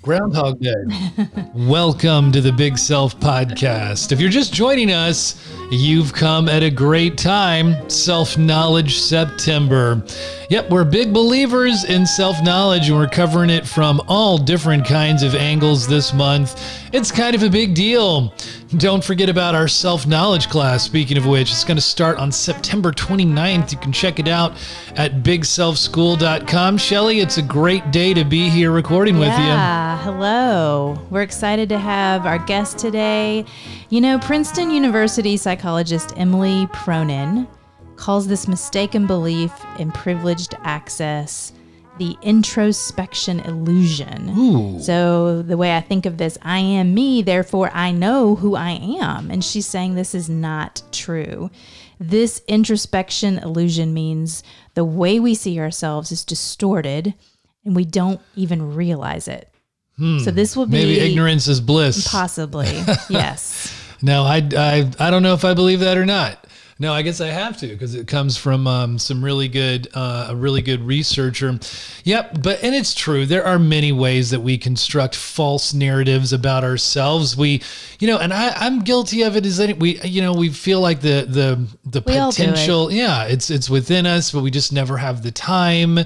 Groundhog Day. Welcome to the Big Self Podcast. If you're just joining us, you've come at a great time. Self Knowledge September. Yep, we're big believers in self knowledge and we're covering it from all different kinds of angles this month. It's kind of a big deal. Don't forget about our self knowledge class. Speaking of which, it's going to start on September 29th. You can check it out at bigselfschool.com. Shelly, it's a great day to be here recording with you. Yeah, hello. We're excited to have our guest today. You know, Princeton University psychologist Emily Pronin calls this mistaken belief in privileged access the introspection illusion. Ooh. So, the way I think of this, I am me, therefore I know who I am. And she's saying this is not true. This introspection illusion means the way we see ourselves is distorted and we don't even realize it. So, this will be Hmm. Maybe ignorance is bliss. possibly, yes. No, I, I, I don't know if I believe that or not. No, I guess I have to because it comes from um, some really good, uh, a really good researcher. Yep, but and it's true. There are many ways that we construct false narratives about ourselves. We, you know, and I, I'm guilty of it. Is that we, you know, we feel like the the the We do it. potential. Yeah, it's it's within us, but we just never have the time,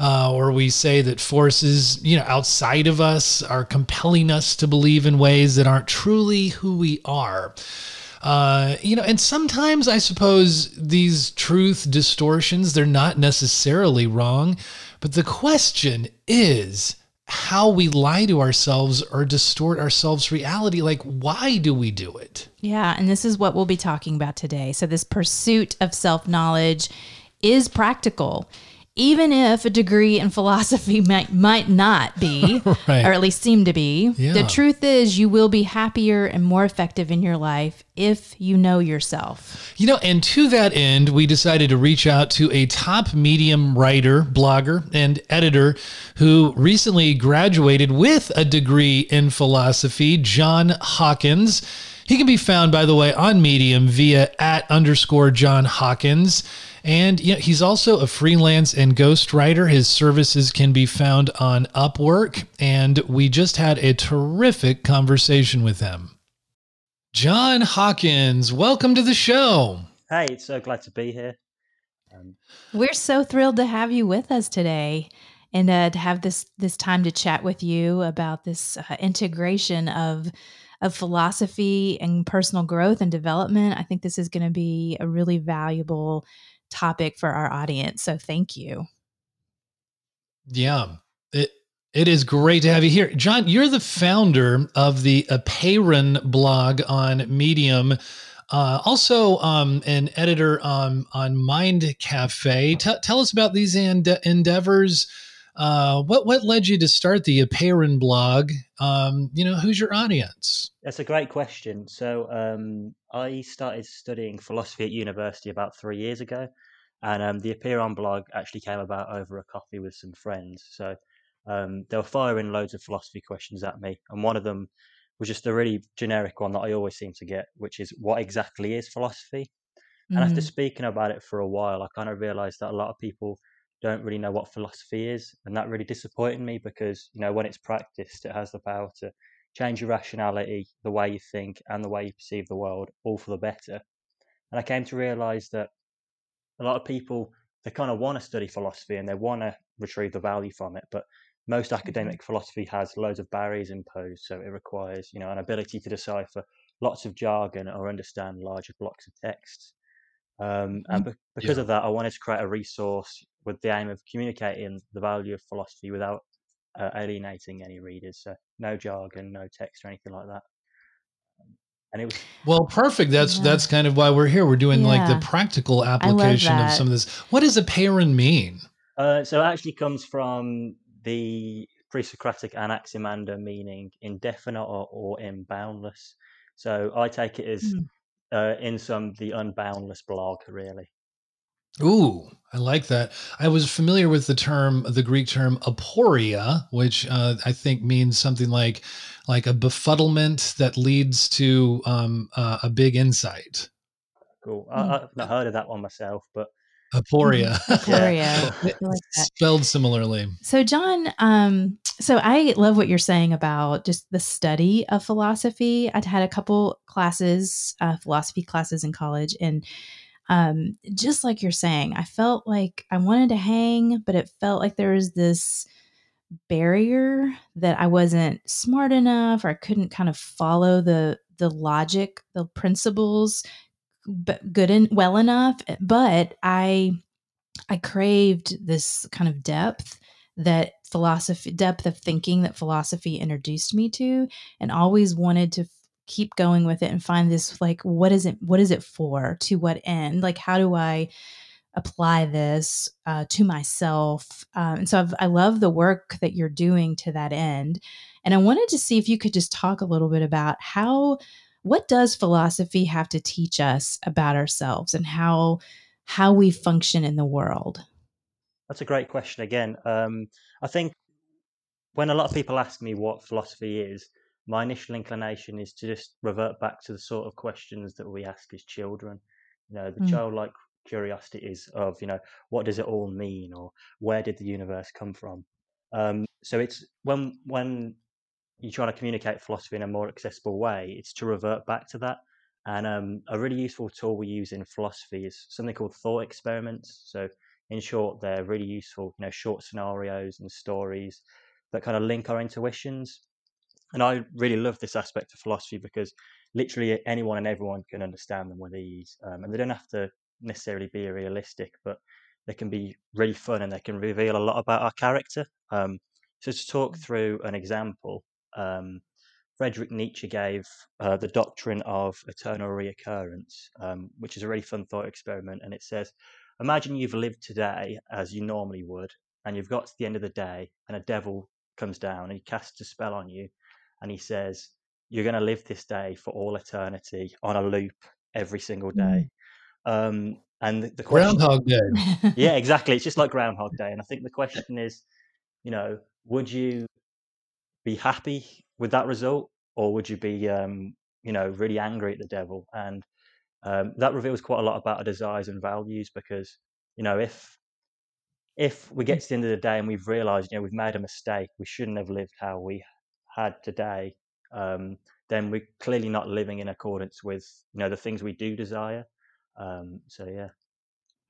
uh, or we say that forces, you know, outside of us are compelling us to believe in ways that aren't truly who we are. Uh, you know, and sometimes I suppose these truth distortions, they're not necessarily wrong, but the question is how we lie to ourselves or distort ourselves reality. Like, why do we do it? Yeah, and this is what we'll be talking about today. So, this pursuit of self knowledge is practical, even if a degree in philosophy might, might not be, Right. or at least seem to be. Yeah. The truth is, you will be happier and more effective in your life if you know yourself. You know, and to that end, we decided to reach out to a top medium writer, blogger, and editor who recently graduated with a degree in philosophy, Jon Hawkins. He can be found, by the way, on Medium via at underscore Jon Hawkins. And you know, he's also a freelance and ghostwriter. His services can be found on Upwork. And we just had a terrific conversation with him. Jon Hawkins, welcome to the show. Hey, it's so glad to be here. Um, We're so thrilled to have you with us today. And uh, to have this this time to chat with you about this uh, integration of of philosophy and personal growth and development, I think this is going to be a really valuable topic for our audience. So thank you. Yeah. It it is great to have you here. Jon, you're the founder of the Apeiron blog on Medium. Uh, also, um, an editor on on Mind Cafe. T- tell us about these ende- endeavors. Uh, what what led you to start the Apeiron blog? Um, you know, who's your audience? that's a great question. So, um, I started studying philosophy at university about three years ago, and um, the Apeiron blog actually came about over a coffee with some friends. So, um, they were firing loads of philosophy questions at me, and one of them was just a really generic one that I always seem to get, which is what exactly is philosophy? And after Mhm. speaking about it for a while, I kind of realized that a lot of people don't really know what philosophy is. And that really disappointed me because, you know, when it's practiced, it has the power to change your rationality, the way you think, and the way you perceive the world, all for the better. And I came to realize that a lot of people, they kind of want to study philosophy and they want to retrieve the value from it. But most academic philosophy has loads of barriers imposed. So it requires, you know, an ability to decipher lots of jargon or understand larger blocks of texts. Um, and be- because Yeah. of that, I wanted to create a resource with the aim of communicating the value of philosophy without uh, alienating any readers. So no jargon, no text or anything like that. And it was Well, perfect. That's Yeah. that's kind of why we're here. We're doing like the practical application of some of this. What does Apeiron mean? Uh, so it actually comes from the pre-Socratic Anaximander, meaning indefinite or, or inboundless. So I take it as Mm. uh, in some the unboundless blog, really. Ooh, I like that. I was familiar with the term, the Greek term aporia, which uh, I think means something like like a befuddlement that leads to um, uh, a big insight. Cool. I, Hmm. I've not heard of that one myself, but Aporia. Aporia. Yeah. Like. Spelled similarly. So, Jon, um, so I love what you're saying about just the study of philosophy. I'd had a couple classes, uh, philosophy classes in college, and um, just like you're saying, I felt like I wanted to hang, but it felt like there was this barrier that I wasn't smart enough, or I couldn't kind of follow the the logic, the principles, but good and well enough. But I I craved this kind of depth that philosophy depth of thinking that philosophy introduced me to and always wanted to keep going with it and find this like what is it what is it for? To what end? Like how do i apply this uh, to myself? Um, and so I've, i love the work that you're doing to that end. And i wanted to see if you could just talk a little bit about how what does philosophy have to teach us about ourselves and how how we function in the world? That's a great question again. Um, I think when a lot of people ask me what philosophy is, my initial inclination is to just revert back to the sort of questions that we ask as children. You know, the Mm. childlike curiosity is of, you know, what does it all mean, or where did the universe come from? Um, so it's when when you're trying to communicate philosophy in a more accessible way, it's to revert back to that. And um, a really useful tool we use in philosophy is something called thought experiments. So, in short, they're really useful, you know, short scenarios and stories that kind of link our intuitions. And I really love this aspect of philosophy because literally anyone and everyone can understand them with ease. Um, and they don't have to necessarily be realistic, but they can be really fun and they can reveal a lot about our character. Um, so, to talk through an example, um, Friedrich Nietzsche gave uh, the doctrine of eternal reoccurrence, um, which is a really fun thought experiment. And it says, Imagine you've lived today as you normally would, and you've got to the end of the day, and a devil comes down and he casts a spell on you, and he says, You're going to live this day for all eternity on a loop every single day. Um, and the, question, Groundhog Day. yeah, exactly. It's just like Groundhog Day. And I think the question is, you know, would you be happy with that result, or would you be, um, you know, really angry at the devil? And um, that reveals quite a lot about our desires and values because, you know, if if we get to the end of the day and we've realised, you know, we've made a mistake, we shouldn't have lived how we had today, um, then we're clearly not living in accordance with, you know, the things we do desire. Um, so yeah.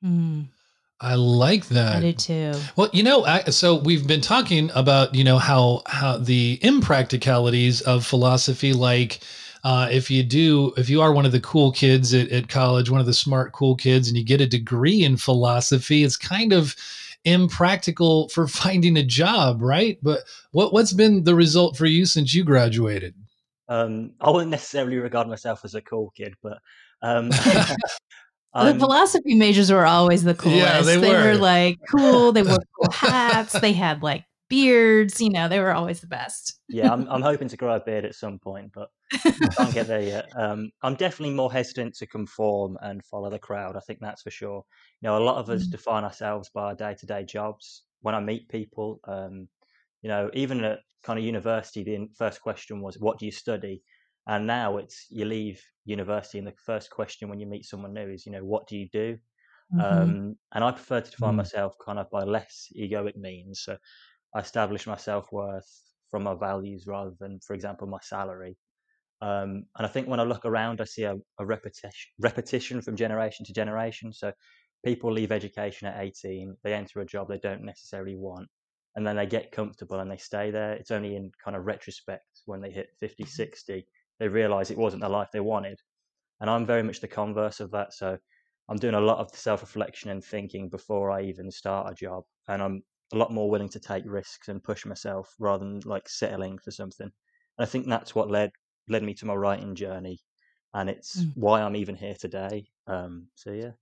Mm, I like that. I that. do too. Well, you know, I, so we've been talking about you know how how the impracticalities of philosophy, like uh, if you do, if you are one of the cool kids at, at college, one of the smart cool kids, and you get a degree in philosophy, it's kind of impractical for finding a job, right? But what what's been the result for you since you graduated? Um, I wouldn't necessarily regard myself as a cool kid, but um, the philosophy majors were always the coolest. Yeah, they were. were. like cool. They wore cool hats. They had like beards. You know, they were always the best. yeah, I'm, I'm hoping to grow a beard at some point, but I can't get there yet. Um, I'm definitely more hesitant to conform and follow the crowd. I think that's for sure. You know, a lot of us Mm. define ourselves by our day-to-day jobs. When I meet people, um, you know, even at kind of university, the first question was, "What do you study?" And now it's you leave university, and the first question when you meet someone new is, you know, "What do you do?" Mhm. Um, and I prefer to define Mm. myself kind of by less egoic means. So I establish my self worth from my values rather than, for example, my salary. Um, and I think when I look around, I see a, a repetition, repetition from generation to generation. So people leave education at 18, they enter a job they don't necessarily want, and then they get comfortable and they stay there. It's only in kind of retrospect when they hit 50, 60, they realize it wasn't the life they wanted. And I'm very much the converse of that. So I'm doing a lot of self reflection and thinking before I even start a job. And I'm a lot more willing to take risks and push myself rather than like settling for something. And I think that's what led led me to my writing journey. And it's Mm. why I'm even here today. Um, so yeah.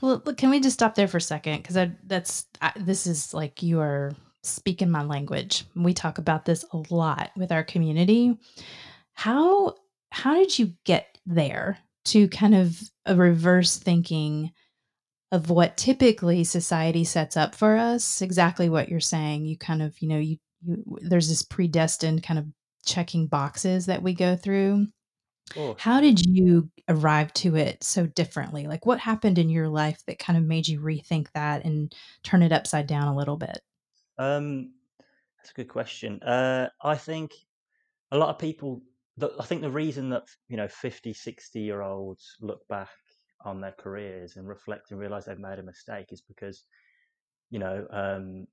Well, look, can we just stop there for a second? Because that's I, this is like you are speaking my language. We talk about this a lot with our community. How how did you get there to kind of a reverse thinking of what typically society sets up for us? Exactly what you're saying. You kind of you know you you there's this predestined kind of checking boxes that we go through How did you arrive to it so differently? Like, what happened in your life that kind of made you rethink that and turn it upside down a little bit? Um, that's a good question. Uh, I think a lot of people, the, I think the reason that, you know, 50, 60 year olds look back on their careers and reflect and realize they've made a mistake is because, you know, um,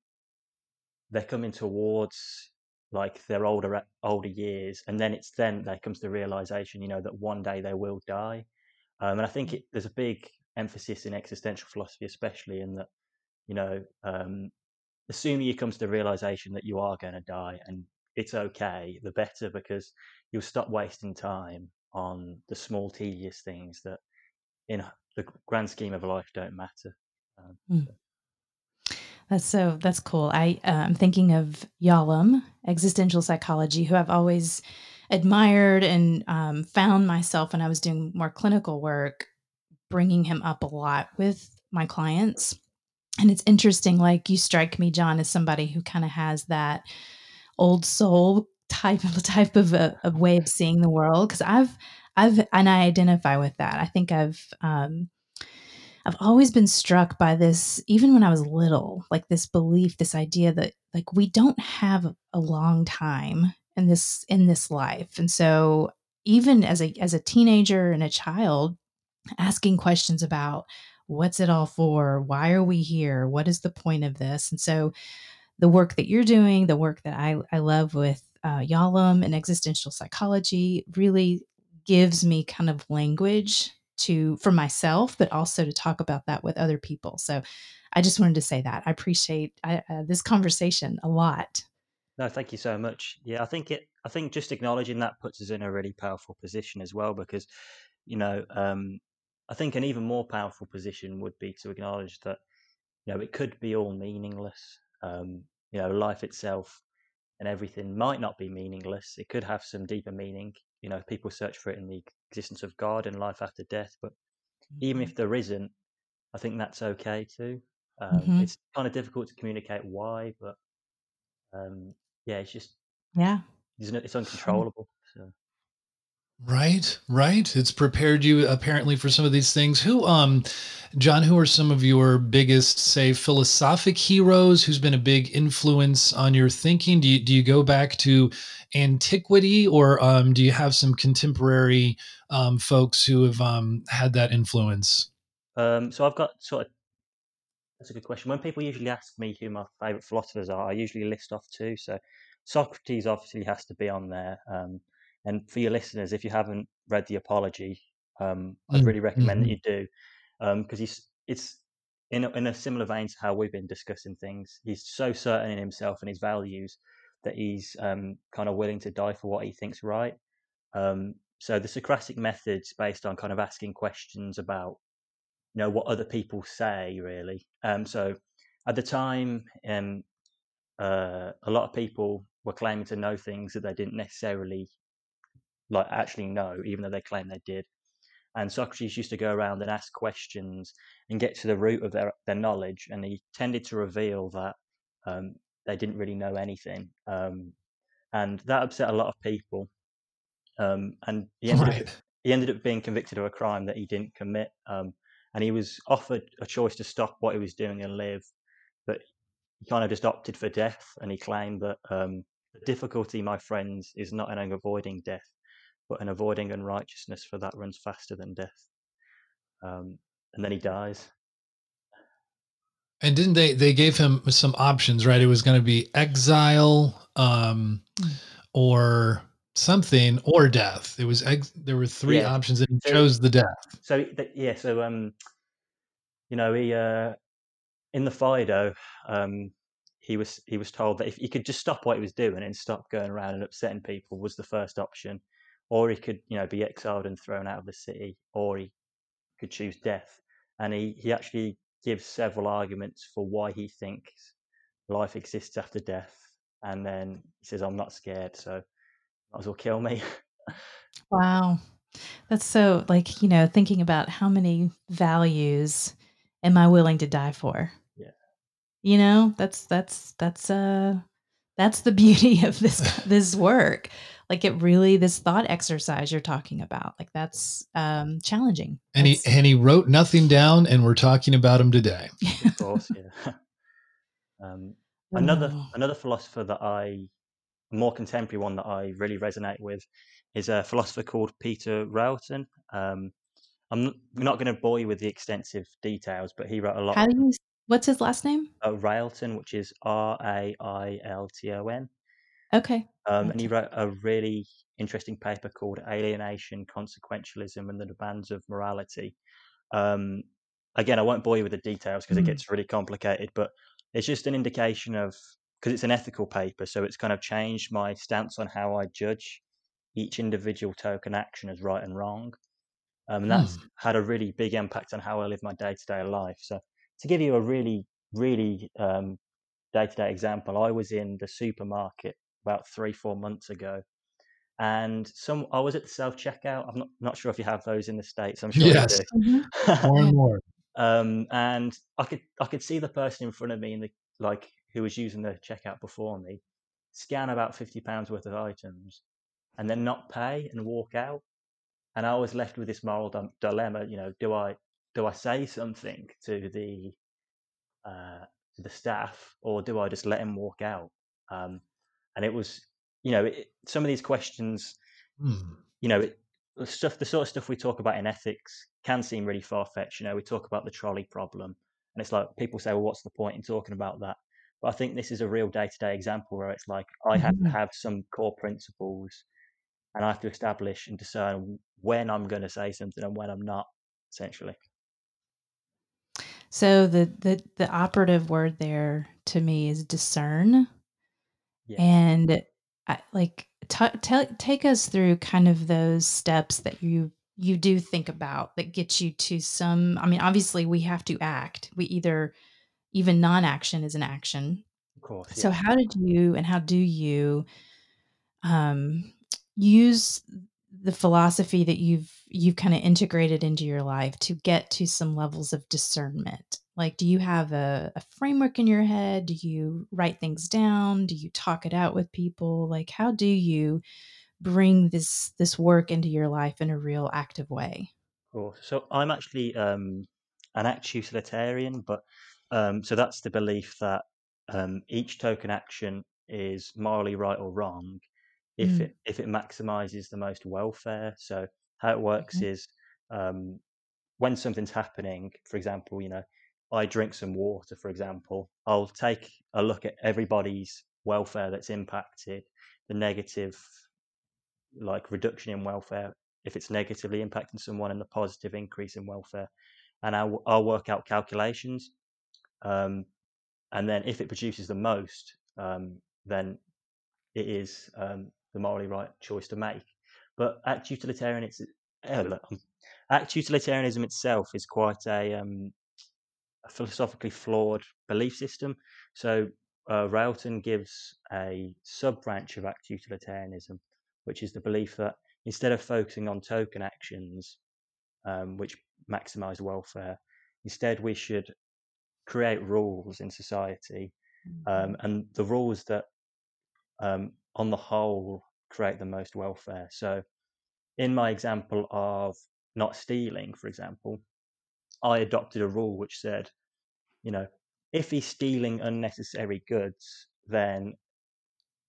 they're coming towards like their older older years, and then it's then there comes the realization, you know, that one day they will die. Um, and I think it, there's a big emphasis in existential philosophy, especially in that, you know, um, the sooner you come to the realization that you are going to die and it's okay, the better because you'll stop wasting time on the small, tedious things that, in the grand scheme of life, don't matter. Um, mm. so. That's so that's cool. I uh, I'm thinking of Yalom, existential psychology, who I've always admired and um, found myself when I was doing more clinical work, bringing him up a lot with my clients. And it's interesting, like you strike me, Jon, as somebody who kind of has that old soul type of type of a, a way of seeing the world. Because I've I've and I identify with that. I think I've um, I've always been struck by this, even when I was little, like this belief, this idea that like we don't have a long time in this in this life. And so even as a as a teenager and a child, asking questions about what's it all for? Why are we here? What is the point of this? And so the work that you're doing, the work that I, I love with uh, Yalom and existential psychology really gives me kind of language to for myself, but also to talk about that with other people. So I just wanted to say that I appreciate uh, this conversation a lot. No, thank you so much. Yeah, I think it. I think just acknowledging that puts us in a really powerful position as well, because you know, um, I think an even more powerful position would be to acknowledge that you know it could be all meaningless. Um, you know, life itself and everything might not be meaningless. It could have some deeper meaning. You know, people search for it in the existence of God and life after death. But mm-hmm. even if there isn't, I think that's okay too. Um, mm-hmm. It's kind of difficult to communicate why, but um, yeah, it's just yeah, it's, it's uncontrollable. So. Right, right. It's prepared you apparently for some of these things. Who, um, Jon, who are some of your biggest, say, philosophic heroes? Who's been a big influence on your thinking? Do you do you go back to antiquity, or um, do you have some contemporary um, folks who have um, had that influence? Um, so I've got sort of. That's a good question. When people usually ask me who my favorite philosophers are, I usually list off two. So Socrates obviously has to be on there. Um, and for your listeners, if you haven't read the Apology, um, I'd mm, really recommend mm-hmm. that you do because um, he's it's in a, in a similar vein to how we've been discussing things. He's so certain in himself and his values that he's um, kind of willing to die for what he thinks right. Um, so the Socratic method's based on kind of asking questions about you know what other people say really. Um, so at the time, um, uh, a lot of people were claiming to know things that they didn't necessarily like actually know, even though they claim they did. And Socrates used to go around and ask questions and get to the root of their, their knowledge. And he tended to reveal that um, they didn't really know anything. Um, and that upset a lot of people. Um, and he ended, right. up, he ended up being convicted of a crime that he didn't commit. Um, and he was offered a choice to stop what he was doing and live. But he kind of just opted for death. And he claimed that um, the difficulty, my friends, is not in avoiding death, but in avoiding unrighteousness, for that runs faster than death. Um, and then he dies. And didn't they? They gave him some options, right? It was going to be exile, um, or something, or death. It was ex- there were three yeah. options, and he so, chose the death. So yeah, so um, you know, he uh, in the Phaedo, um, he was he was told that if he could just stop what he was doing and stop going around and upsetting people was the first option or he could, you know, be exiled and thrown out of the city, or he could choose death. And he, he actually gives several arguments for why he thinks life exists after death. And then he says, I'm not scared, so might as well kill me. wow. That's so like, you know, thinking about how many values am I willing to die for? Yeah. You know, that's that's that's uh that's the beauty of this this work. Like it really this thought exercise you're talking about like that's um challenging. And he and he wrote nothing down and we're talking about him today. Of course yeah. Um another oh. another philosopher that i more contemporary one that i really resonate with is a philosopher called peter Railton um i'm not going to bore you with the extensive details but he wrote a lot how do you what's his last name uh, Railton which is r-a-i-l-t-o-n okay um, and he wrote a really interesting paper called Alienation, Consequentialism, and the Demands of Morality. Um, again, I won't bore you with the details because mm. it gets really complicated, but it's just an indication of because it's an ethical paper, so it's kind of changed my stance on how I judge each individual token action as right and wrong. Um, and that's mm. had a really big impact on how I live my day to day life. So, to give you a really, really day to day example, I was in the supermarket about three, four months ago. And some, I was at the self checkout. I'm not, not sure if you have those in the states. I'm sure yes. you do. Mm-hmm. more and more. Um, and I could, I could see the person in front of me in the like who was using the checkout before me scan about fifty pounds worth of items, and then not pay and walk out. And I was left with this moral dilemma. You know, do I do I say something to the uh, to the staff, or do I just let him walk out? Um, and it was you know it, some of these questions mm. you know it, the stuff the sort of stuff we talk about in ethics can seem really far-fetched you know we talk about the trolley problem and it's like people say well what's the point in talking about that but i think this is a real day-to-day example where it's like i have mm-hmm. to have some core principles and i have to establish and discern when i'm going to say something and when i'm not essentially so the the the operative word there to me is discern yeah. And I, like, t- t- take us through kind of those steps that you you do think about that get you to some. I mean, obviously, we have to act. We either even non-action is an action. Of course. So, how did you and how do you um, use the philosophy that you've you've kind of integrated into your life to get to some levels of discernment? Like do you have a, a, framework in your head? Do you write things down? Do you talk it out with people? Like how do you bring this this work into your life in a real active way? Cool. So i'm actually um an act utilitarian but um so that's the belief that um each token action is morally right or wrong if mm. it if it maximizes the most welfare. So how it works mm-hmm. is um, when something's happening, for example, you know, I drink some water, for example, I'll take a look at everybody's welfare that's impacted, the negative like reduction in welfare if it's negatively impacting someone and the positive increase in welfare and I'll, I'll work out calculations um, and then if it produces the most um, then it is um, the morally right choice to make. But act utilitarian, utilitarianism, act utilitarianism itself is quite a, um, a philosophically flawed belief system. So uh, Railton gives a sub branch of act utilitarianism, which is the belief that instead of focusing on token actions, um, which maximize welfare, instead we should create rules in society, um, mm-hmm. and the rules that um, on the whole create the most welfare. So, in my example of not stealing, for example, I adopted a rule which said, you know, if he's stealing unnecessary goods, then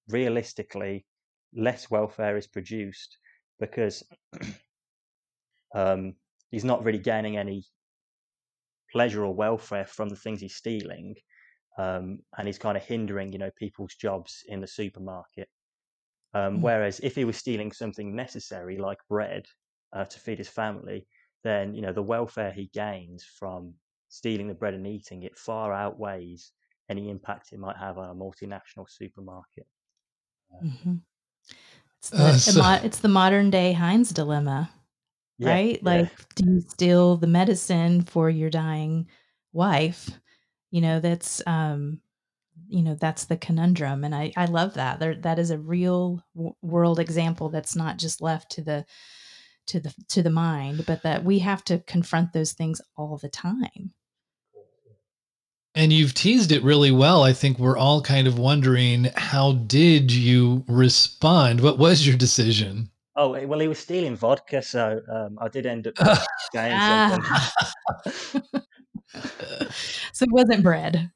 realistically, less welfare is produced because um, he's not really gaining any pleasure or welfare from the things he's stealing. Um, and he's kind of hindering, you know, people's jobs in the supermarket. Um, mm. Whereas if he was stealing something necessary like bread uh, to feed his family, then you know the welfare he gains from stealing the bread and eating it far outweighs any impact it might have on a multinational supermarket. Mm-hmm. It's, the, uh, so, it's the modern day Heinz dilemma, yeah, right? Like, yeah. do you steal the medicine for your dying wife? You know, that's um, you know that's the conundrum and i i love that there that is a real w- world example that's not just left to the to the to the mind but that we have to confront those things all the time And you've teased it really well. I think we're all kind of wondering how did you respond? What was your decision? Oh well, he was stealing vodka, so um, I did end up saying Ah. so it wasn't bread.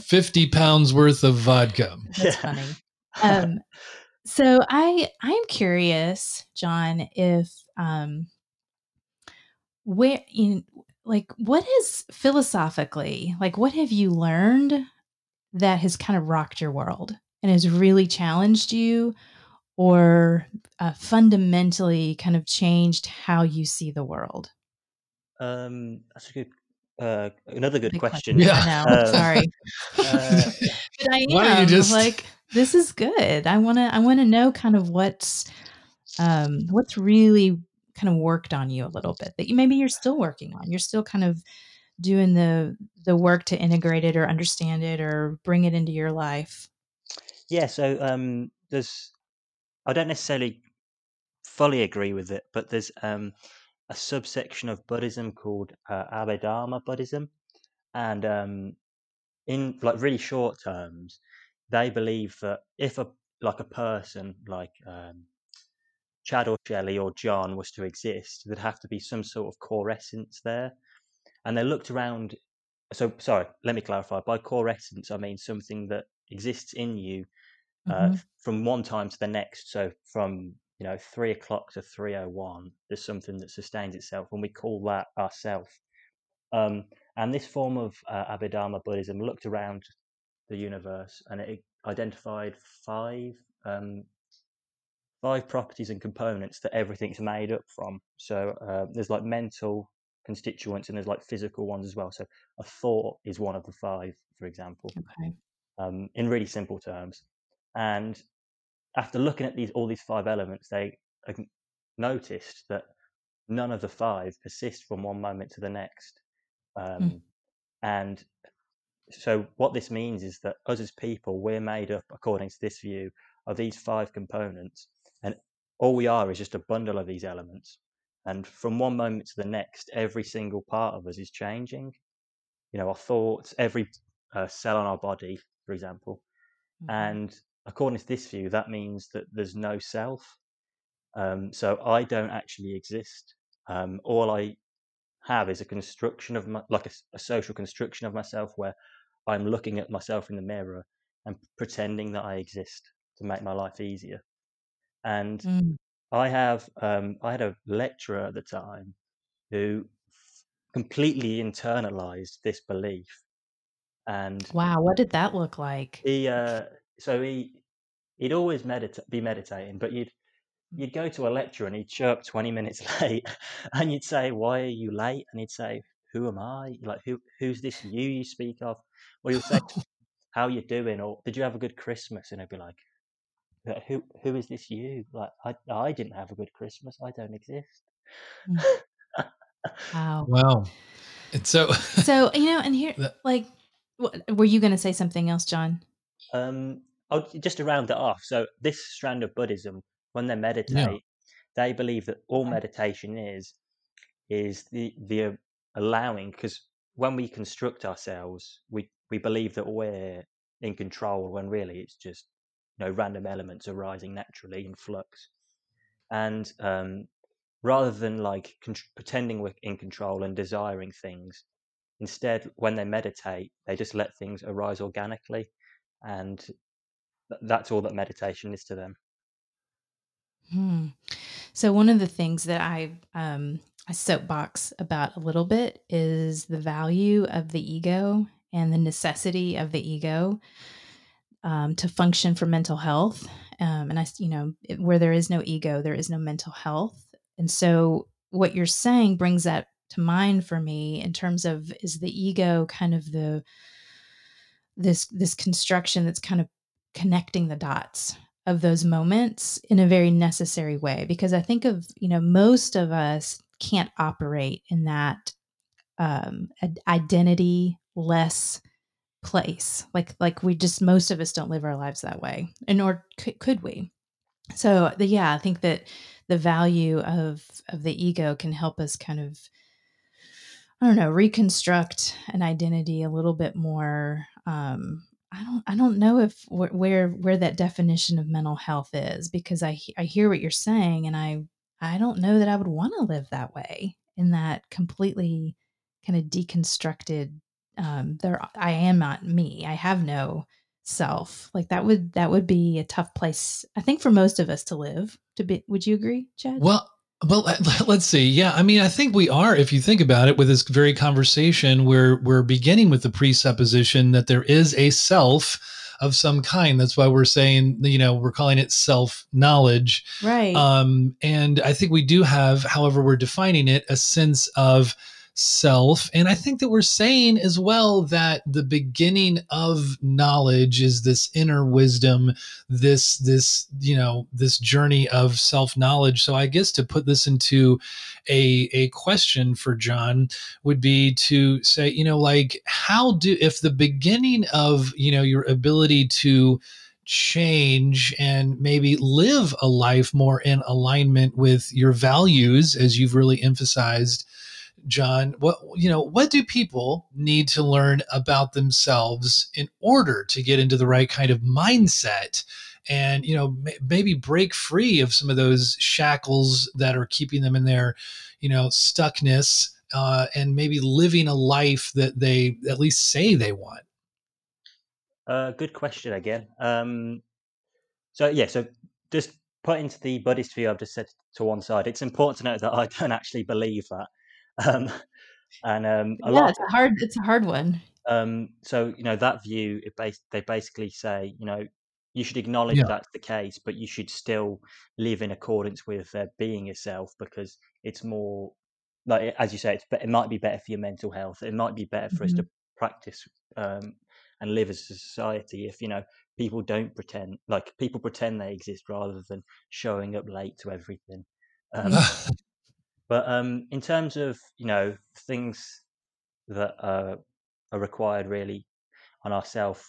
50 pounds worth of vodka. That's funny. Um, so I I'm curious, Jon, if um, where in like what is philosophically like what have you learned that has kind of rocked your world and has really challenged you or uh, fundamentally kind of changed how you see the world? Um, that's a good, uh, another good Big question. Yeah. I know. Uh, Sorry, uh, but I Why don't you am just- like this is good. I want to I want to know kind of what's um what's really kind of worked on you a little bit that you maybe you're still working on. You're still kind of doing the the work to integrate it or understand it or bring it into your life. yeah, so um, there's, I don't necessarily fully agree with it, but there's um, a subsection of Buddhism called uh, Abhidharma Buddhism, and um, in like really short terms, they believe that if a like a person like um, Chad or Shelley or Jon was to exist, there'd have to be some sort of core essence there. And they looked around. So, sorry, let me clarify. By core essence, I mean something that exists in you uh, Mhm. from one time to the next. So, from you know three o'clock to three o one, there's something that sustains itself, and we call that ourself. Um, and this form of uh, Abhidharma Buddhism looked around the universe and it identified five um, five properties and components that everything's made up from. So uh, there's like mental constituents and there's like physical ones as well. So a thought is one of the five, for example, Okay. um, in really simple terms. And after looking at these all these five elements, they noticed that none of the five persist from one moment to the next. Um, And so, what this means is that us as people, we're made up, according to this view, of these five components, and all we are is just a bundle of these elements. And from one moment to the next, every single part of us is changing. You know, our thoughts, every uh, cell on our body, for example. Mhm. And according to this view, that means that there's no self. Um, so I don't actually exist. Um, all I have is a construction of my, like a, a social construction of myself where I'm looking at myself in the mirror and pretending that I exist to make my life easier. And Mm. I have, um, I had a lecturer at the time who completely internalized this belief. And Wow, what did that look like? he, uh, so he, he'd always medita- be meditating, but you'd, you'd go to a lecture and he'd show up 20 minutes late and you'd say, why are you late? And he'd say, who am I? Like, who, who's this you you speak of? Or you'll say, how are you doing? Or did you have a good Christmas? And he'd be like, "Uh, who, who is this you? Like, I, I didn't have a good Christmas. I don't exist. Wow. Wow. And so, So, you know, and here, like, what, were you going to say something else, Jon? Um, oh, just to round it off. So this strand of Buddhism, when they meditate, they believe that all meditation is is the the uh, allowing because when we construct ourselves, we we believe that we're in control when really it's just you know random elements arising naturally in flux, and um, rather than like con- pretending we're in control and desiring things, instead when they meditate, they just let things arise organically, and that's all that meditation is to them. Hmm. So one of the things that I um I soapbox about a little bit is the value of the ego and the necessity of the ego um, to function for mental health. Um, and I, you know, where there is no ego, there is no mental health. And so what you're saying brings that to mind for me in terms of is the ego kind of the this this construction that's kind of connecting the dots of those moments in a very necessary way because i think of you know most of us can't operate in that um identity less place like like we just most of us don't live our lives that way and nor could, could we so the, yeah i think that the value of of the ego can help us kind of I don't know, reconstruct an identity a little bit more. Um, I don't, I don't know if wh- where where that definition of mental health is because I I hear what you're saying and I I don't know that I would want to live that way in that completely kind of deconstructed. Um, there, I am not me. I have no self. Like that would that would be a tough place. I think for most of us to live. To be, would you agree, Chad? Well, well, let's see. Yeah, I mean, I think we are. If you think about it, with this very conversation, we're we're beginning with the presupposition that there is a self of some kind. That's why we're saying, you know, we're calling it self knowledge, right? Um, and I think we do have, however, we're defining it, a sense of self. And I think that we're saying as well that the beginning of knowledge is this inner wisdom, this, this, you know, this journey of self knowledge. So I guess to put this into a, a question for Jon would be to say, you know, like, how do, if the beginning of, you know, your ability to, change and maybe live a life more in alignment with your values as you've really emphasized Jon, what you know, what do people need to learn about themselves in order to get into the right kind of mindset and you know m- maybe break free of some of those shackles that are keeping them in their you know stuckness uh, and maybe living a life that they at least say they want? Uh, good question again. Um, so yeah so just put into the buddhist view i've just said to one side it's important to note that i don't actually believe that um, and um, a yeah, lot, it's a hard it's a hard one. Um, so you know that view, it bas- they basically say, you know, you should acknowledge yeah. that's the case, but you should still live in accordance with uh, being yourself because it's more like as you say, it's it might be better for your mental health. It might be better for mm-hmm. us to practice um, and live as a society if you know people don't pretend like people pretend they exist rather than showing up late to everything. Um, But um, in terms of you know things that uh, are required really on our self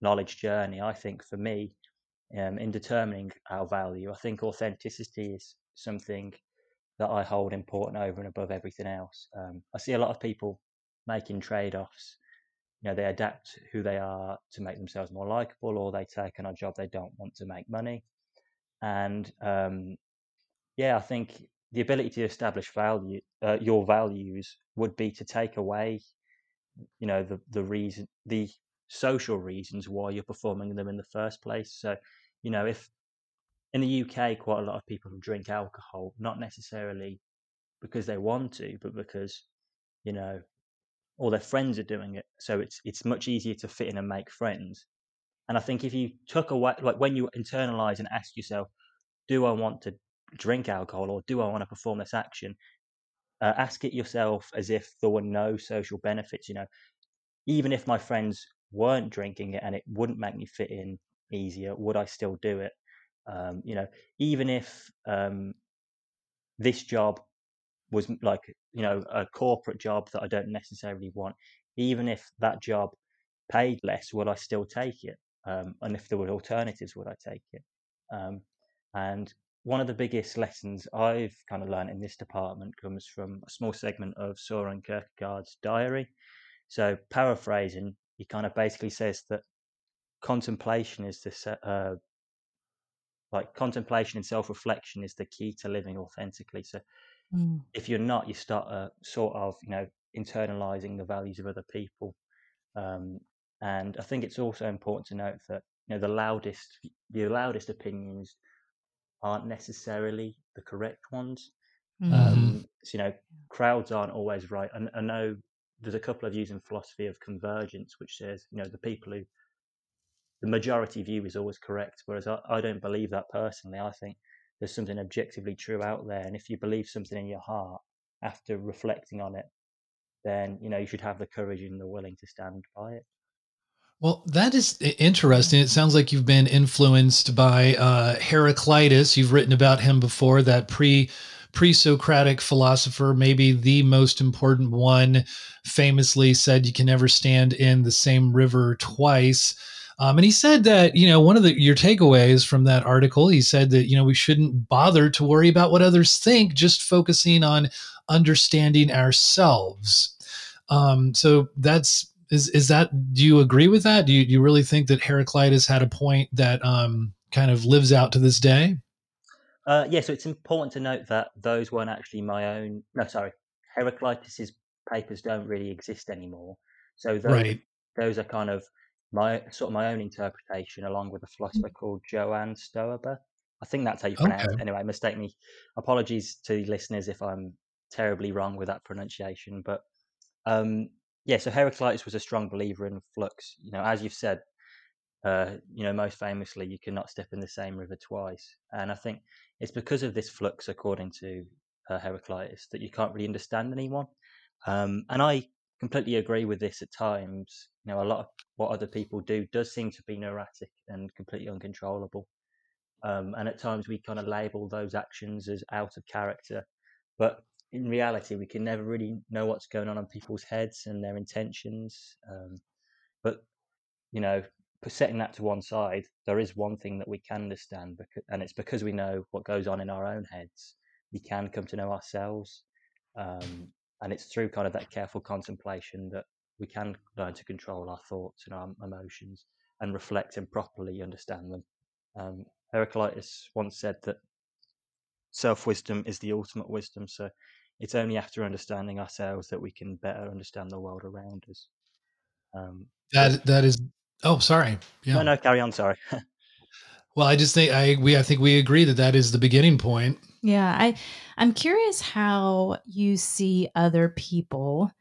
knowledge journey, I think for me, um, in determining our value, I think authenticity is something that I hold important over and above everything else. Um, I see a lot of people making trade offs. You know, they adapt who they are to make themselves more likable, or they take on a job they don't want to make money. And um, yeah, I think the ability to establish value, uh, your values, would be to take away, you know, the the reason, the social reasons why you're performing them in the first place. So, you know, if in the UK, quite a lot of people drink alcohol, not necessarily because they want to, but because, you know, all their friends are doing it. So it's it's much easier to fit in and make friends. And I think if you took away, like when you internalize and ask yourself, do I want to drink alcohol or do I want to perform this action? Uh, ask it yourself as if there were no social benefits. You know, even if my friends weren't drinking it and it wouldn't make me fit in easier, would I still do it? Um, you know, even if um, this job was like you know a corporate job that I don't necessarily want, even if that job paid less, would I still take it? Um, and if there were alternatives, would I take it? Um, and one of the biggest lessons I've kind of learned in this department comes from a small segment of Soren Kierkegaard's diary. So, paraphrasing, he kind of basically says that contemplation is the uh, like contemplation and self-reflection is the key to living authentically. So, mm. if you're not, you start uh, sort of you know internalizing the values of other people. Um, and I think it's also important to note that you know the loudest the loudest opinions aren't necessarily the correct ones. Mm-hmm. Um, so, you know, crowds aren't always right. And I know there's a couple of views in philosophy of convergence, which says, you know, the people who the majority view is always correct. Whereas I, I don't believe that personally. I think there's something objectively true out there. And if you believe something in your heart after reflecting on it, then, you know, you should have the courage and the willing to stand by it. Well, that is interesting. It sounds like you've been influenced by uh, Heraclitus. You've written about him before, that pre pre Socratic philosopher, maybe the most important one, famously said you can never stand in the same river twice. Um, and he said that you know one of the your takeaways from that article, he said that you know we shouldn't bother to worry about what others think, just focusing on understanding ourselves. Um, so that's is is that do you agree with that? Do you, do you really think that Heraclitus had a point that um, kind of lives out to this day? Uh, yeah, so it's important to note that those weren't actually my own. No, sorry, Heraclitus's papers don't really exist anymore. So those, Right. those are kind of my sort of my own interpretation, along with a philosopher called Joanne Stoeber. I think that's how you pronounce Okay. it. Anyway, mistake me. Apologies to listeners if I'm terribly wrong with that pronunciation. But um, yeah, so Heraclitus was a strong believer in flux. You know, as you've said, uh, you know, most famously, you cannot step in the same river twice. And I think it's because of this flux, according to uh, Heraclitus, that you can't really understand anyone. Um, and I completely agree with this at times. You know, a lot of what other people do does seem to be neurotic and completely uncontrollable. Um, and at times we kind of label those actions as out of character. But in reality, we can never really know what's going on in people's heads and their intentions. Um, but, you know, setting that to one side, there is one thing that we can understand, becau- and it's because we know what goes on in our own heads. We can come to know ourselves, um, and it's through kind of that careful contemplation that we can learn to control our thoughts and our emotions and reflect and properly understand them. Um, Heraclitus once said that self wisdom is the ultimate wisdom. So it's only after understanding ourselves that we can better understand the world around us. Um, That that is. Oh, sorry. no, no, carry on. Sorry. Well, I just think I we I think we agree that that is the beginning point. Yeah, I I'm curious how you see other people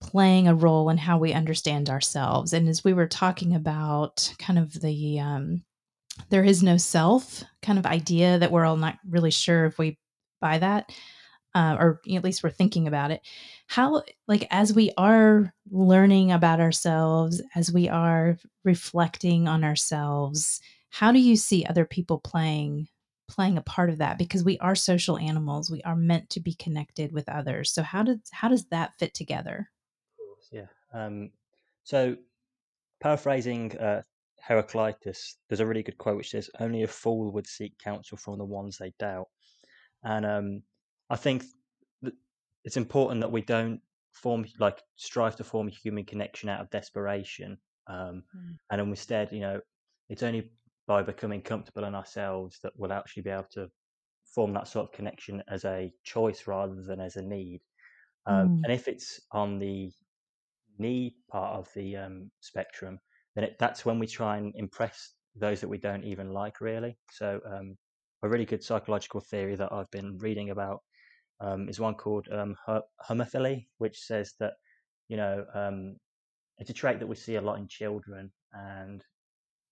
playing a role in how we understand ourselves. And as we were talking about kind of the um there is no self kind of idea that we're all not really sure if we buy that uh, or at least we're thinking about it. How like as we are learning about ourselves as we are reflecting on ourselves how do you see other people playing playing a part of that? Because we are social animals. We are meant to be connected with others. So how does how does that fit together? Yeah. Um, so, paraphrasing uh, Heraclitus, there's a really good quote which says, "Only a fool would seek counsel from the ones they doubt." And um, I think it's important that we don't form like strive to form a human connection out of desperation, um, Mm. and instead, you know, it's only by becoming comfortable in ourselves that we'll actually be able to form that sort of connection as a choice rather than as a need. Um, Mm. and if it's on the need part of the um, spectrum, then it, that's when we try and impress those that we don't even like, really. So, um, a really good psychological theory that I've been reading about um, is one called um, homophily, which says that, you know, um, it's a trait that we see a lot in children and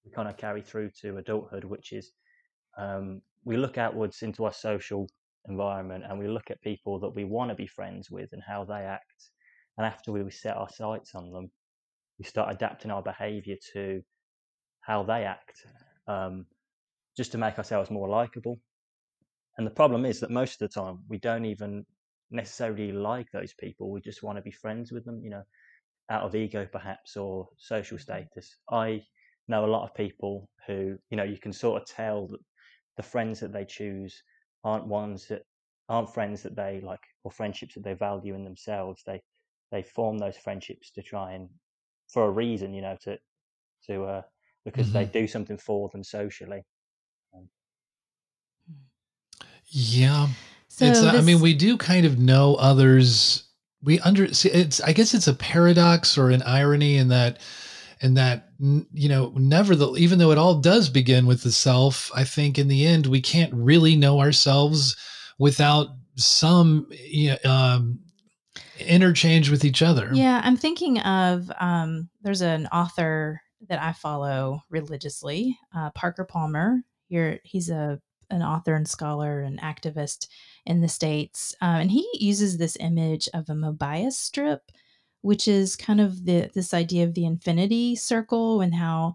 we kind of carry through to adulthood, which is um, we look outwards into our social environment and we look at people that we want to be friends with and how they act. And after we set our sights on them, we start adapting our behavior to how they act, um, just to make ourselves more likable. And the problem is that most of the time we don't even necessarily like those people. We just want to be friends with them, you know, out of ego perhaps or social status. I know a lot of people who, you know, you can sort of tell that the friends that they choose aren't ones that aren't friends that they like or friendships that they value in themselves. They they form those friendships to try and for a reason, you know, to to uh because they Mhm. do something for them socially. Yeah. so It's uh, I mean we do kind of know others we under see, it's I guess it's a paradox or an irony in that in that you know never the even though it all does begin with the self I think in the end we can't really know ourselves without some you know, um, interchange with each other. Yeah, I'm thinking of um, there's an author that I follow religiously, uh, Parker Palmer. Here, he's a an author and scholar and activist in the states, uh, and he uses this image of a Mobius strip, which is kind of the this idea of the infinity circle and how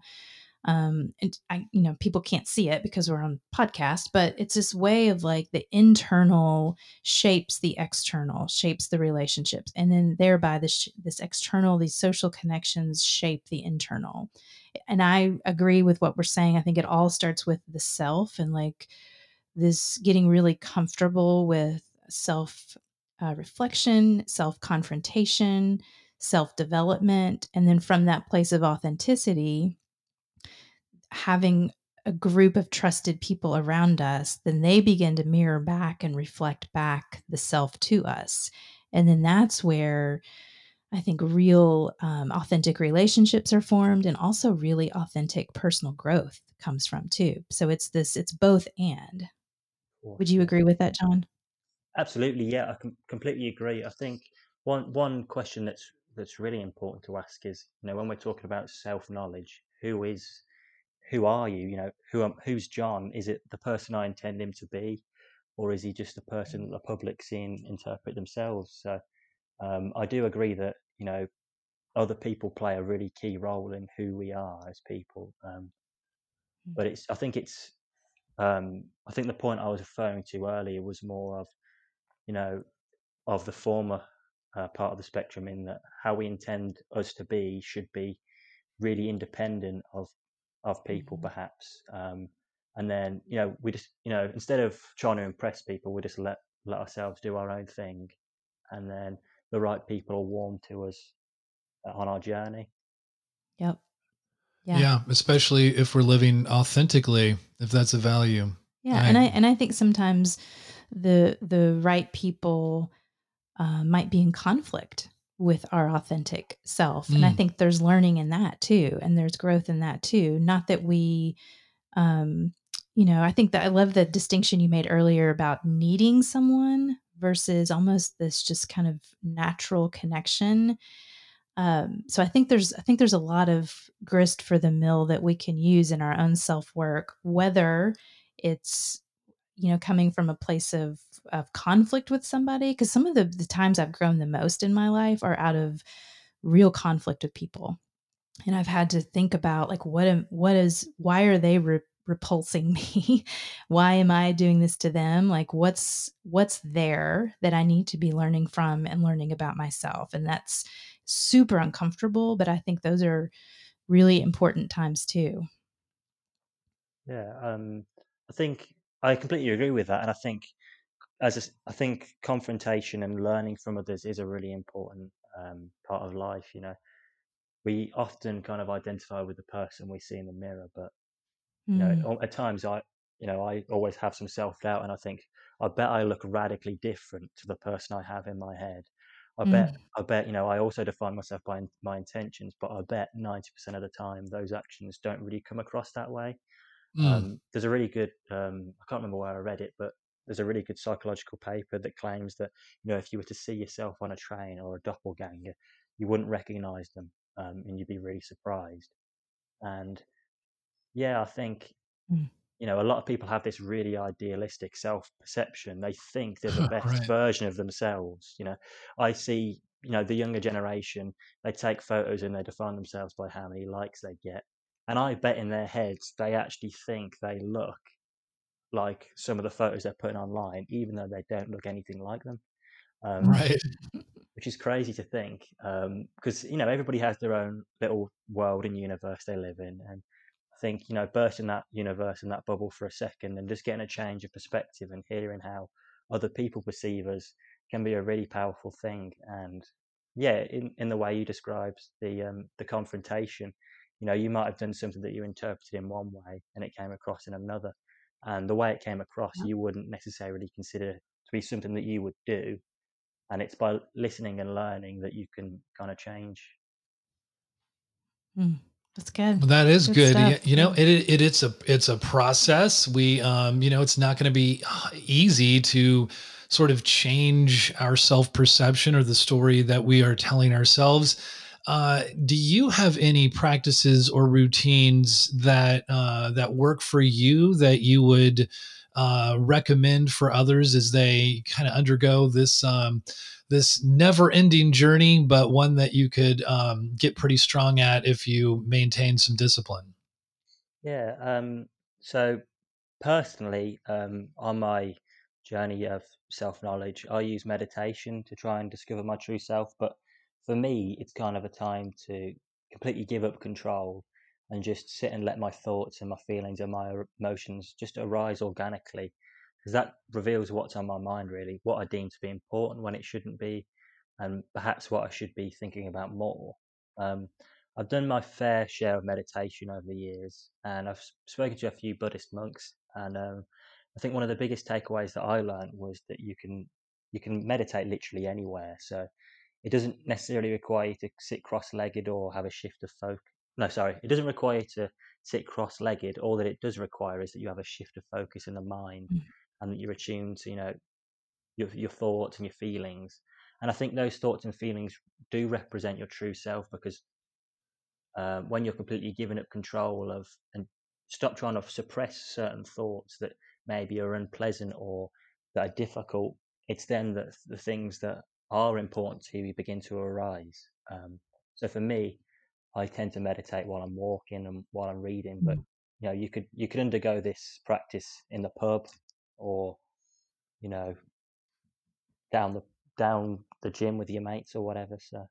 um and i you know people can't see it because we're on podcast but it's this way of like the internal shapes the external shapes the relationships and then thereby this this external these social connections shape the internal and i agree with what we're saying i think it all starts with the self and like this getting really comfortable with self uh, reflection self confrontation self development. And then from that place of authenticity, having a group of trusted people around us, then they begin to mirror back and reflect back the self to us. And then that's where I think real, um, authentic relationships are formed and also really authentic personal growth comes from too. So it's this, it's both and. Would you agree with that, Jon? Absolutely, yeah, I com- completely agree. I think one one question that's that's really important to ask is, you know, when we're talking about self knowledge, who is, who are you? You know, who am, who's Jon? Is it the person I intend him to be, or is he just a person the public see and interpret themselves? So, um, I do agree that you know, other people play a really key role in who we are as people. Um, but it's, I think it's, um, I think the point I was referring to earlier was more of you know, of the former uh, part of the spectrum in that how we intend us to be should be really independent of of people, Mm-hmm. perhaps. Um, and then you know we just you know instead of trying to impress people, we just let let ourselves do our own thing, and then the right people are warm to us uh, on our journey. Yep. Yeah. Yeah, especially if we're living authentically, if that's a value. Yeah, I- and I and I think sometimes the the right people uh, might be in conflict with our authentic self, and I Mm. think there's learning in that too, and there's growth in that too. Not that we, um, you know, I think that I love the distinction you made earlier about needing someone versus almost this just kind of natural connection. Um, so I think there's I think there's a lot of grist for the mill that we can use in our own self work, whether it's you know coming from a place of of conflict with somebody because some of the, the times i've grown the most in my life are out of real conflict with people. And i've had to think about like what am what is why are they re- repulsing me? Why am i doing this to them? Like what's what's there that i need to be learning from and learning about myself? And that's super uncomfortable but i think those are really important times too. Yeah, um, I think I completely agree with that, and I think as a I think confrontation and learning from others is a really important um, part of life. You know, we often kind of identify with the person we see in the mirror, but you know, Mm, o- at times I, you know, I always have some self doubt, and I think I bet I look radically different to the person I have in my head. I bet, mm, I bet, you know, I also define myself by in- my intentions, but I bet ninety percent of the time those actions don't really come across that way. Mm. Um, there's a really good, um, I can't remember where I read it, but there's a really good psychological paper that claims that, you know, if you were to see yourself on a train or a doppelganger, you wouldn't recognize them, um, and you'd be really surprised. And yeah, I think, Mm. you know, a lot of people have this really idealistic self perception. They think they're the best Right. version of themselves. You know, I see, you know, the younger generation, they take photos and they define themselves by how many likes they get. And I bet in their heads, they actually think they look like some of the photos they're putting online, even though they don't look anything like them. Um, Right. which is crazy to think because you know everybody has their own little world and universe they live in and i think you know bursting that universe and that bubble for a second and just getting a change of perspective and hearing how other people perceive us can be a really powerful thing and yeah in, in the way you described the um, the confrontation you know you might have done something that you interpreted in one way and it came across in another and the way it came across Yep. you wouldn't necessarily consider to be something that you would do and it's by listening and learning that you can kind of change. Mm, that's good. Well, that is Good good. stuff, You know, it, it it's a it's a process. We um, you know, it's not going to be easy to sort of change our self perception or the story that we are telling ourselves. Uh, do you have any practices or routines that uh, that work for you that you would uh, recommend for others as they kind of undergo this um, this never ending journey, but one that you could um, get pretty strong at if you maintain some discipline. Yeah. Um, so personally, um, on my journey of self knowledge, I use meditation to try and discover my true self. But for me, it's kind of a time to completely give up control and just sit and let my thoughts and my feelings and my emotions just arise organically. Because that reveals what's on my mind, really, what I deem to be important when it shouldn't be, and perhaps what I should be thinking about more. Um, I've done my fair share of meditation over the years, and I've spoken to a few Buddhist monks, and um, I think one of the biggest takeaways that I learned was that you can you can meditate literally anywhere. So it doesn't necessarily require you to sit cross-legged or have a shift of focus. No, sorry, it doesn't require you to sit cross-legged. All that it does require is that you have a shift of focus in the mind, mm. and that you're attuned to you know your your thoughts and your feelings. And I think those thoughts and feelings do represent your true self because uh, when you're completely given up control of and stop trying to suppress certain thoughts that maybe are unpleasant or that are difficult, it's then that the things that are important to you begin to arise. Um, so for me, I tend to meditate while I'm walking and while I'm reading, but mm. you know, you could you could undergo this practice in the pub or you know down the down the gym with your mates or whatever. So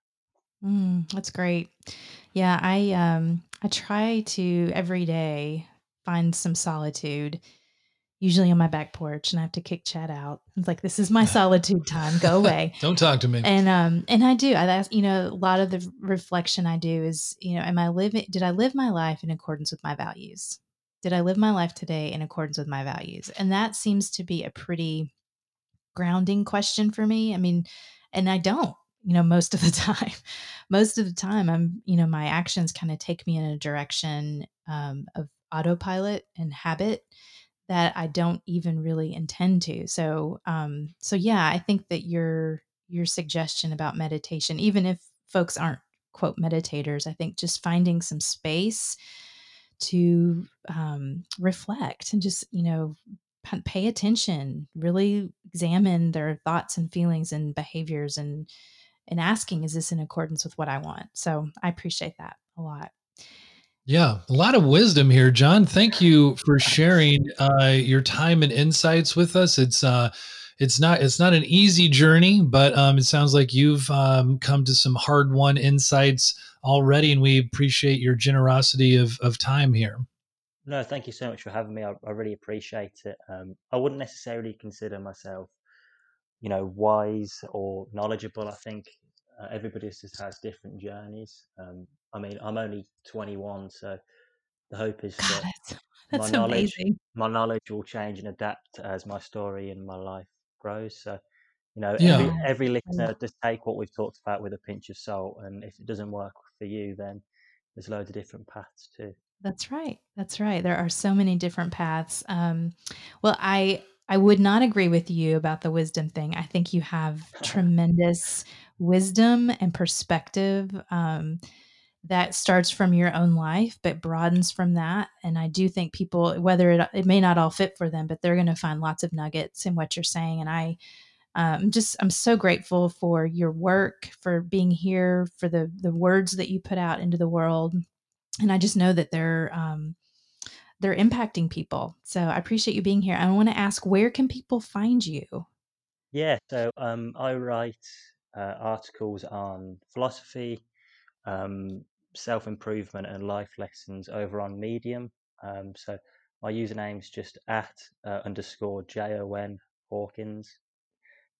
Mm, that's great. Yeah, I um I try to every day find some solitude, usually on my back porch, and I have to kick Chad out. It's like this is my solitude time. Go away. Don't talk to me. And um and I do. I ask, you know, a lot of the reflection I do is, you know, am I living did I live my life in accordance with my values? Did I live my life today in accordance with my values? And that seems to be a pretty grounding question for me. I mean, and I don't you know most of the time most of the time i'm you know my actions kind of take me in a direction um, of autopilot and habit that i don't even really intend to so um so yeah i think that your your suggestion about meditation even if folks aren't quote meditators i think just finding some space to um, reflect and just you know pay attention really examine their thoughts and feelings and behaviors and and asking, is this in accordance with what I want? So I appreciate that a lot. Yeah, a lot of wisdom here, Jon. Thank you for sharing uh, your time and insights with us. It's uh, it's not it's not an easy journey, but um, it sounds like you've um, come to some hard won insights already, and we appreciate your generosity of of time here. No, thank you so much for having me. I, I really appreciate it. Um, I wouldn't necessarily consider myself you know wise or knowledgeable. I think uh, everybody just has different journeys. Um, I mean, I'm only 21, so the hope is God, that that's, that's my knowledge amazing. my knowledge will change and adapt as my story and my life grows. So you know, yeah. every every listener just take what we've talked about with a pinch of salt, and if it doesn't work for you, then there's loads of different paths too. That's right. That's right. There are so many different paths. Um, well, I I would not agree with you about the wisdom thing. I think you have tremendous wisdom and perspective um, that starts from your own life, but broadens from that. And I do think people, whether it, it may not all fit for them, but they're going to find lots of nuggets in what you're saying. And I, um, just I'm so grateful for your work, for being here, for the the words that you put out into the world, and I just know that they're um, they're impacting people. So I appreciate you being here. I want to ask, where can people find you? Yeah, so um, I write uh, articles on philosophy, um, self improvement, and life lessons over on Medium. Um, so my username's just at uh, underscore J O N Hawkins.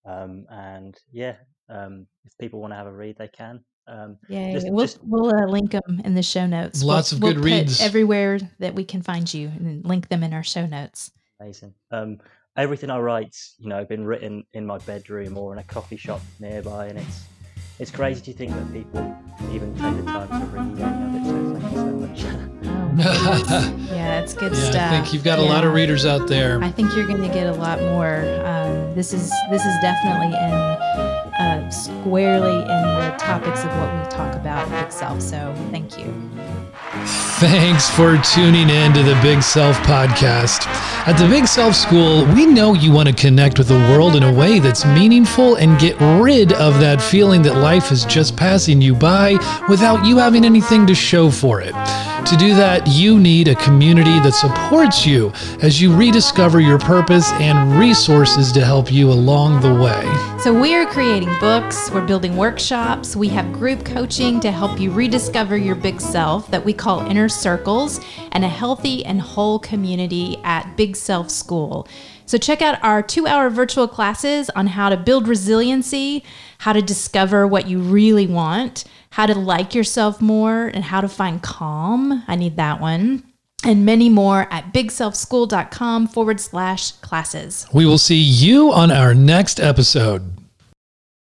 Um, and yeah, um, if people want to have a read, they can. Um, yeah, just, we'll just, we'll uh, link them in the show notes. Lots we'll, of good we'll reads everywhere that we can find you, and link them in our show notes. Amazing. Um, everything I write, you know, been written in my bedroom or in a coffee shop nearby, and it's it's crazy to think that people even take the time to read any of it. So thank you so much. Oh, yeah, it's good yeah, stuff. I think you've got yeah. a lot of readers out there. I think you're going to get a lot more. Um, this is this is definitely in uh, squarely in the topics of what we talk about Big Self. So thank you. Thanks for tuning in to the Big Self podcast. At the Big Self School, we know you want to connect with the world in a way that's meaningful and get rid of that feeling that life is just passing you by without you having anything to show for it. To do that, you need a community that supports you as you rediscover your purpose and resources to help you along the way. So, we are creating books, we're building workshops, we have group coaching to help you rediscover your big self that we call Inner Circles, and a healthy and whole community at Big Self School. So check out our two hour virtual classes on how to build resiliency, how to discover what you really want, how to like yourself more, and how to find calm. I need that one. And many more at bigselfschool.com forward slash classes. We will see you on our next episode.